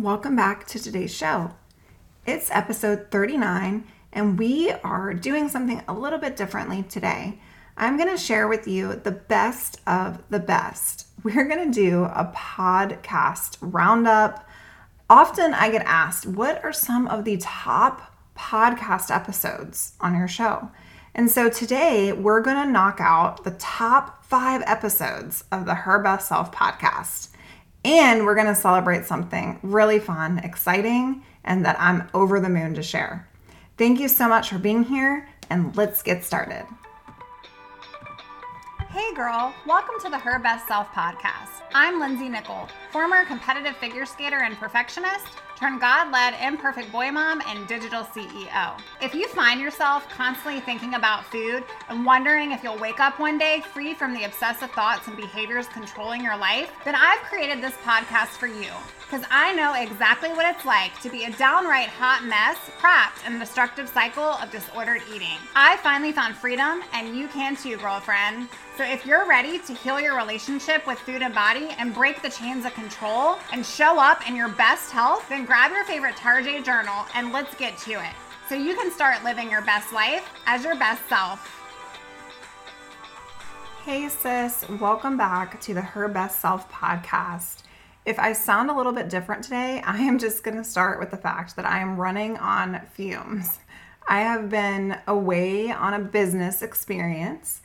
Welcome back to today's show. It's episode 39, and we are doing something a little bit differently today. I'm going to share with you the best of the best. We're going to do a podcast roundup. Often I get asked, what are some of the top podcast episodes on your show? And so today we're going to knock out the top five episodes of the Her Best Self podcast. And we're going to celebrate something really fun, exciting, and that I'm over the moon to share. Thank you so much for being here, and let's get started. Hey girl, welcome to the Her Best Self podcast. I'm Lindsey Nichol, former competitive figure skater and perfectionist turn God led imperfect boy mom and digital CEO. If you find yourself constantly thinking about food and wondering if you'll wake up one day free from the obsessive thoughts and behaviors controlling your life, then I've created this podcast for you because I know exactly what it's like to be a downright hot mess trapped in the destructive cycle of disordered eating. I finally found freedom, and you can too, girlfriend. So if you're ready to heal your relationship with food and body and break the chains of control and show up in your best health, then grab your favorite Tarjay journal and let's get to it. So you can start living your best life as your best self. Hey sis, welcome back to the Her Best Self podcast. If I sound a little bit different today, I am just going to start with the fact that I am running on fumes. I have been away on a business experience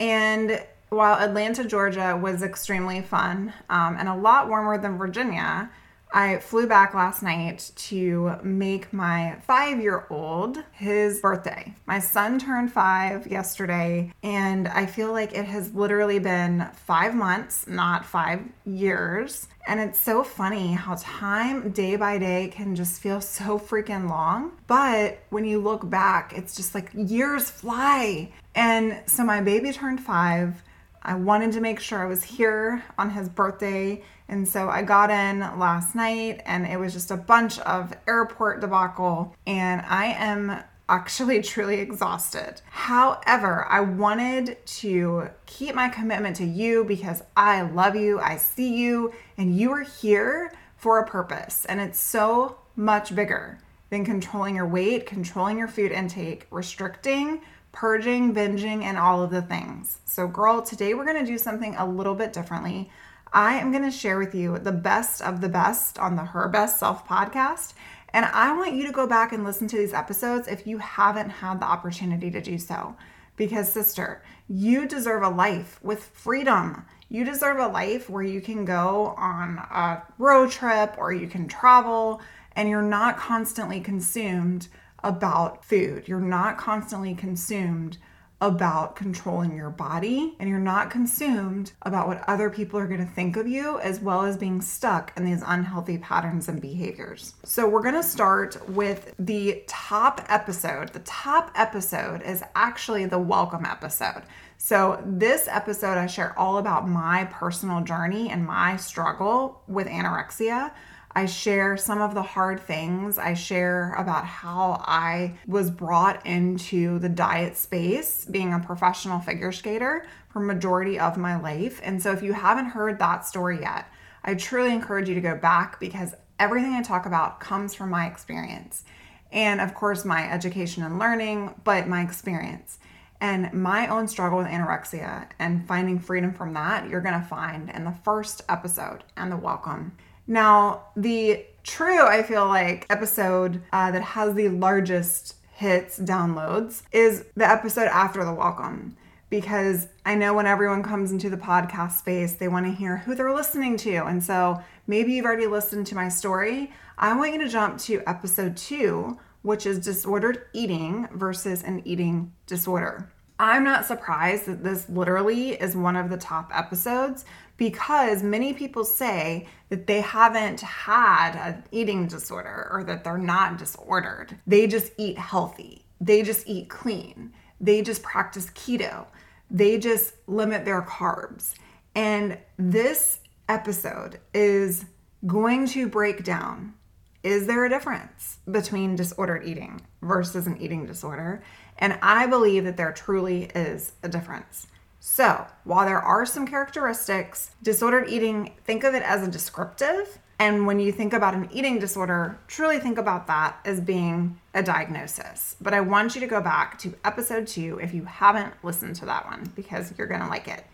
and while Atlanta, Georgia was extremely fun um, and a lot warmer than Virginia, I flew back last night to make my five year old his birthday. My son turned five yesterday, and I feel like it has literally been five months, not five years. And it's so funny how time day by day can just feel so freaking long. But when you look back, it's just like years fly. And so my baby turned five. I wanted to make sure I was here on his birthday. And so I got in last night and it was just a bunch of airport debacle. And I am actually truly exhausted. However, I wanted to keep my commitment to you because I love you, I see you, and you are here for a purpose. And it's so much bigger than controlling your weight, controlling your food intake, restricting purging, binging, and all of the things. So, girl, today we're going to do something a little bit differently. I am going to share with you the best of the best on the Her Best Self podcast. And I want you to go back and listen to these episodes if you haven't had the opportunity to do so. Because, sister, you deserve a life with freedom. You deserve a life where you can go on a road trip or you can travel and you're not constantly consumed about food. You're not constantly consumed about controlling your body and you're not consumed about what other people are going to think of you as well as being stuck in these unhealthy patterns and behaviors. So we're going to start with the top episode. The top episode is actually the welcome episode. So this episode I share all about my personal journey and my struggle with anorexia. I share some of the hard things. I share about how I was brought into the diet space being a professional figure skater for majority of my life. And so if you haven't heard that story yet, I truly encourage you to go back because everything I talk about comes from my experience. And of course, my education and learning, but my experience. And my own struggle with anorexia and finding freedom from that, you're gonna find in the first episode and the welcome. Now, the true, I feel like, episode uh, that has the largest hits, downloads, is the episode after the welcome. Because I know when everyone comes into the podcast space, they want to hear who they're listening to. And so maybe you've already listened to my story. I want you to jump to episode two, which is disordered eating versus an eating disorder. I'm not surprised that this literally is one of the top episodes because many people say that they haven't had an eating disorder or that they're not disordered. They just eat healthy, they just eat clean, they just practice keto, they just limit their carbs. And this episode is going to break down is there a difference between disordered eating versus an eating disorder? And I believe that there truly is a difference. So, while there are some characteristics, disordered eating, think of it as a descriptive And when you think about an eating disorder, truly think about that as being a diagnosis. But I want you to go back to episode two if you haven't listened to that one because you're going to like it.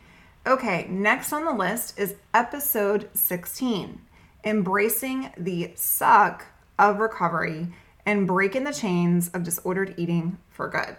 Okay, next on the list is episode 16 Embracing the Suck of Recovery and Breaking the Chains of Disordered Eating for Good.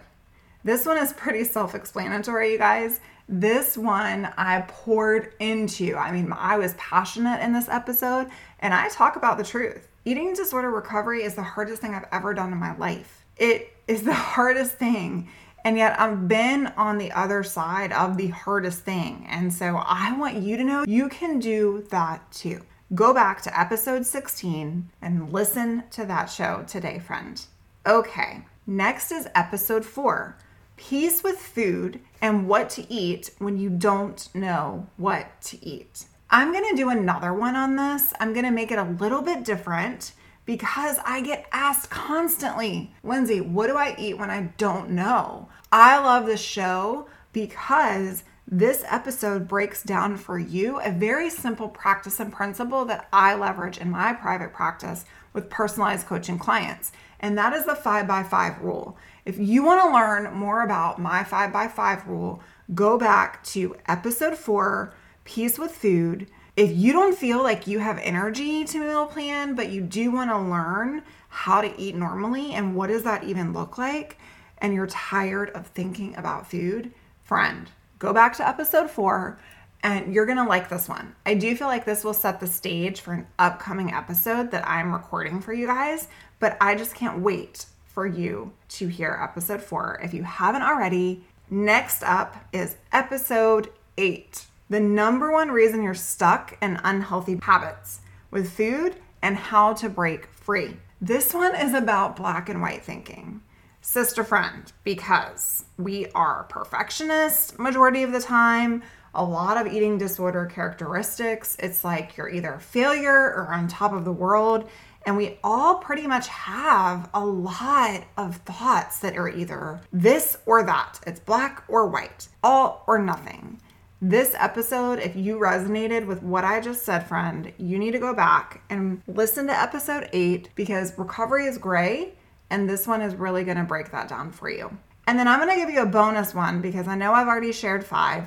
This one is pretty self explanatory, you guys. This one I poured into. I mean, I was passionate in this episode and I talk about the truth. Eating disorder recovery is the hardest thing I've ever done in my life. It is the hardest thing. And yet I've been on the other side of the hardest thing. And so I want you to know you can do that too. Go back to episode 16 and listen to that show today, friend. Okay, next is episode four peace with food and what to eat when you don't know what to eat. I'm gonna do another one on this. I'm gonna make it a little bit different because I get asked constantly, Lindsey, what do I eat when I don't know? I love this show because this episode breaks down for you a very simple practice and principle that I leverage in my private practice with personalized coaching clients. And that is the five by five rule. If you want to learn more about my 5 by 5 rule, go back to episode 4, Peace with Food. If you don't feel like you have energy to meal plan, but you do want to learn how to eat normally and what does that even look like, and you're tired of thinking about food, friend, go back to episode 4 and you're going to like this one. I do feel like this will set the stage for an upcoming episode that I'm recording for you guys, but I just can't wait for you to hear episode four if you haven't already. Next up is episode eight the number one reason you're stuck in unhealthy habits with food and how to break free. This one is about black and white thinking. Sister friend, because we are perfectionists majority of the time, a lot of eating disorder characteristics. It's like you're either a failure or on top of the world. And we all pretty much have a lot of thoughts that are either this or that. It's black or white, all or nothing. This episode, if you resonated with what I just said, friend, you need to go back and listen to episode eight because recovery is gray. And this one is really going to break that down for you. And then I'm going to give you a bonus one because I know I've already shared five.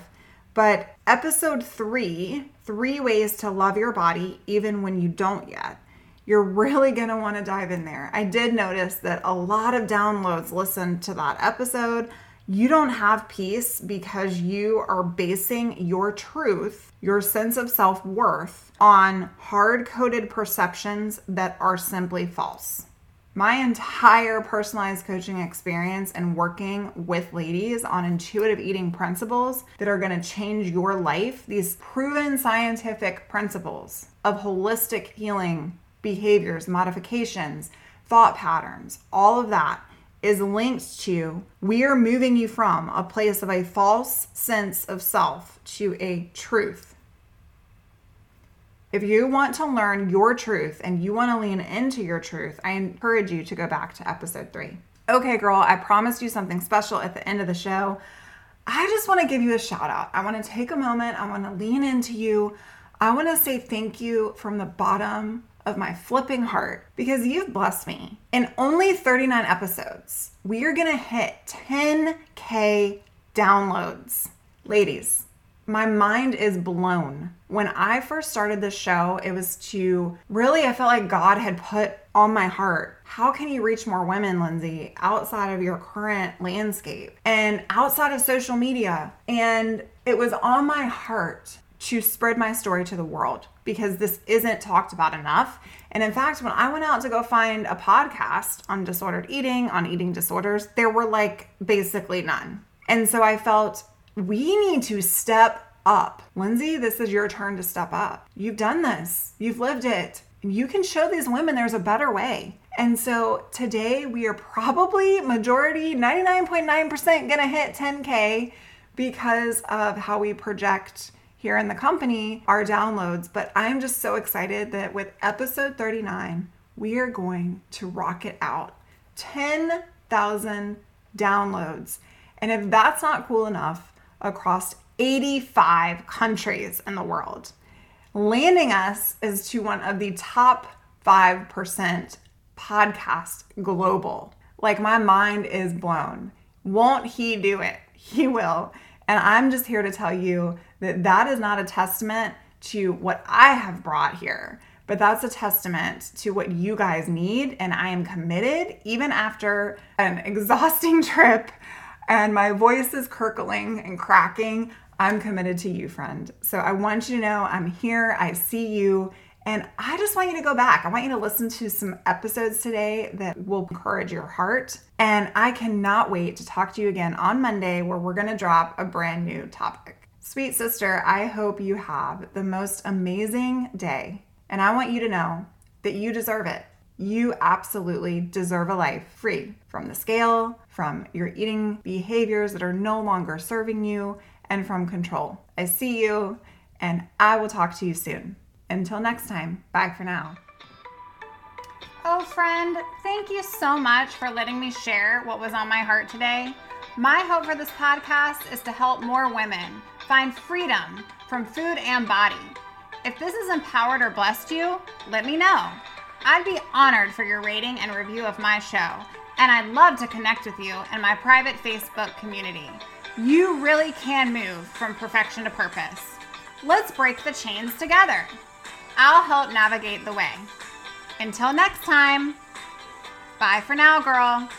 But episode three, three ways to love your body even when you don't yet you're really going to want to dive in there. I did notice that a lot of downloads listened to that episode. You don't have peace because you are basing your truth, your sense of self worth, on hard coded perceptions that are simply false. My entire personalized coaching experience and working with ladies on intuitive eating principles that are going to change your life, these proven scientific principles of holistic healing behaviors, modifications, thought patterns, all of that is linked to we are moving you from a place of a false sense of self to a truth. If you want to learn your truth and you want to lean into your truth, I encourage you to go back to episode three. Okay, girl, I promised you something special at the end of the show. I just want to give you a shout out. I want to take a moment, I want to lean into you. I want to say thank you from the bottom of my flipping heart because you've blessed me. In only 39 episodes, we are gonna hit 10K downloads. Ladies, my mind is blown. When I first started this show, it was to really, I felt like God had put on my heart how can you reach more women, Lindsey, outside of your current landscape and outside of social media? And it was on my heart to spread my story to the world because this isn't talked about enough. And in fact, when I went out to go find a podcast on disordered eating, on eating disorders, there were like basically none. And so I felt we need to step up. Lindsey, this is your turn to step up. You've done this, you've lived it. You can show these women there's a better way. And so today we are probably majority 99.9% gonna hit 10K because of how we project here in the company our downloads. But I'm just so excited that with episode 39, we are going to rock it out 10,000 downloads. And if that's not cool enough, across 85 countries in the world. landing us as to one of the top 5% podcast global. Like my mind is blown. Won't he do it? He will. And I'm just here to tell you that that is not a testament to what I have brought here, but that's a testament to what you guys need. And I am committed, even after an exhausting trip and my voice is crackling and cracking. I'm committed to you, friend. So I want you to know I'm here. I see you. And I just want you to go back. I want you to listen to some episodes today that will encourage your heart. And I cannot wait to talk to you again on Monday where we're to drop a brand new topic. Sweet sister, I hope you have the most amazing day. And I want you to know that you deserve it. You absolutely deserve a life free from the scale, from your eating behaviors that are no longer serving you, and from control. I see you, and I will talk to you soon. Until next time, bye for now. Oh, friend, thank you so much for letting me share what was on my heart today. My hope for this podcast is to help more women find freedom from food and body. If this has empowered or blessed you, let me know. I'd be honored for your rating and review of my show, and I'd love to connect with you in my private Facebook community. You really can move from perfection to purpose. Let's break the chains together. I'll help navigate the way. Until next time, bye for now, girl.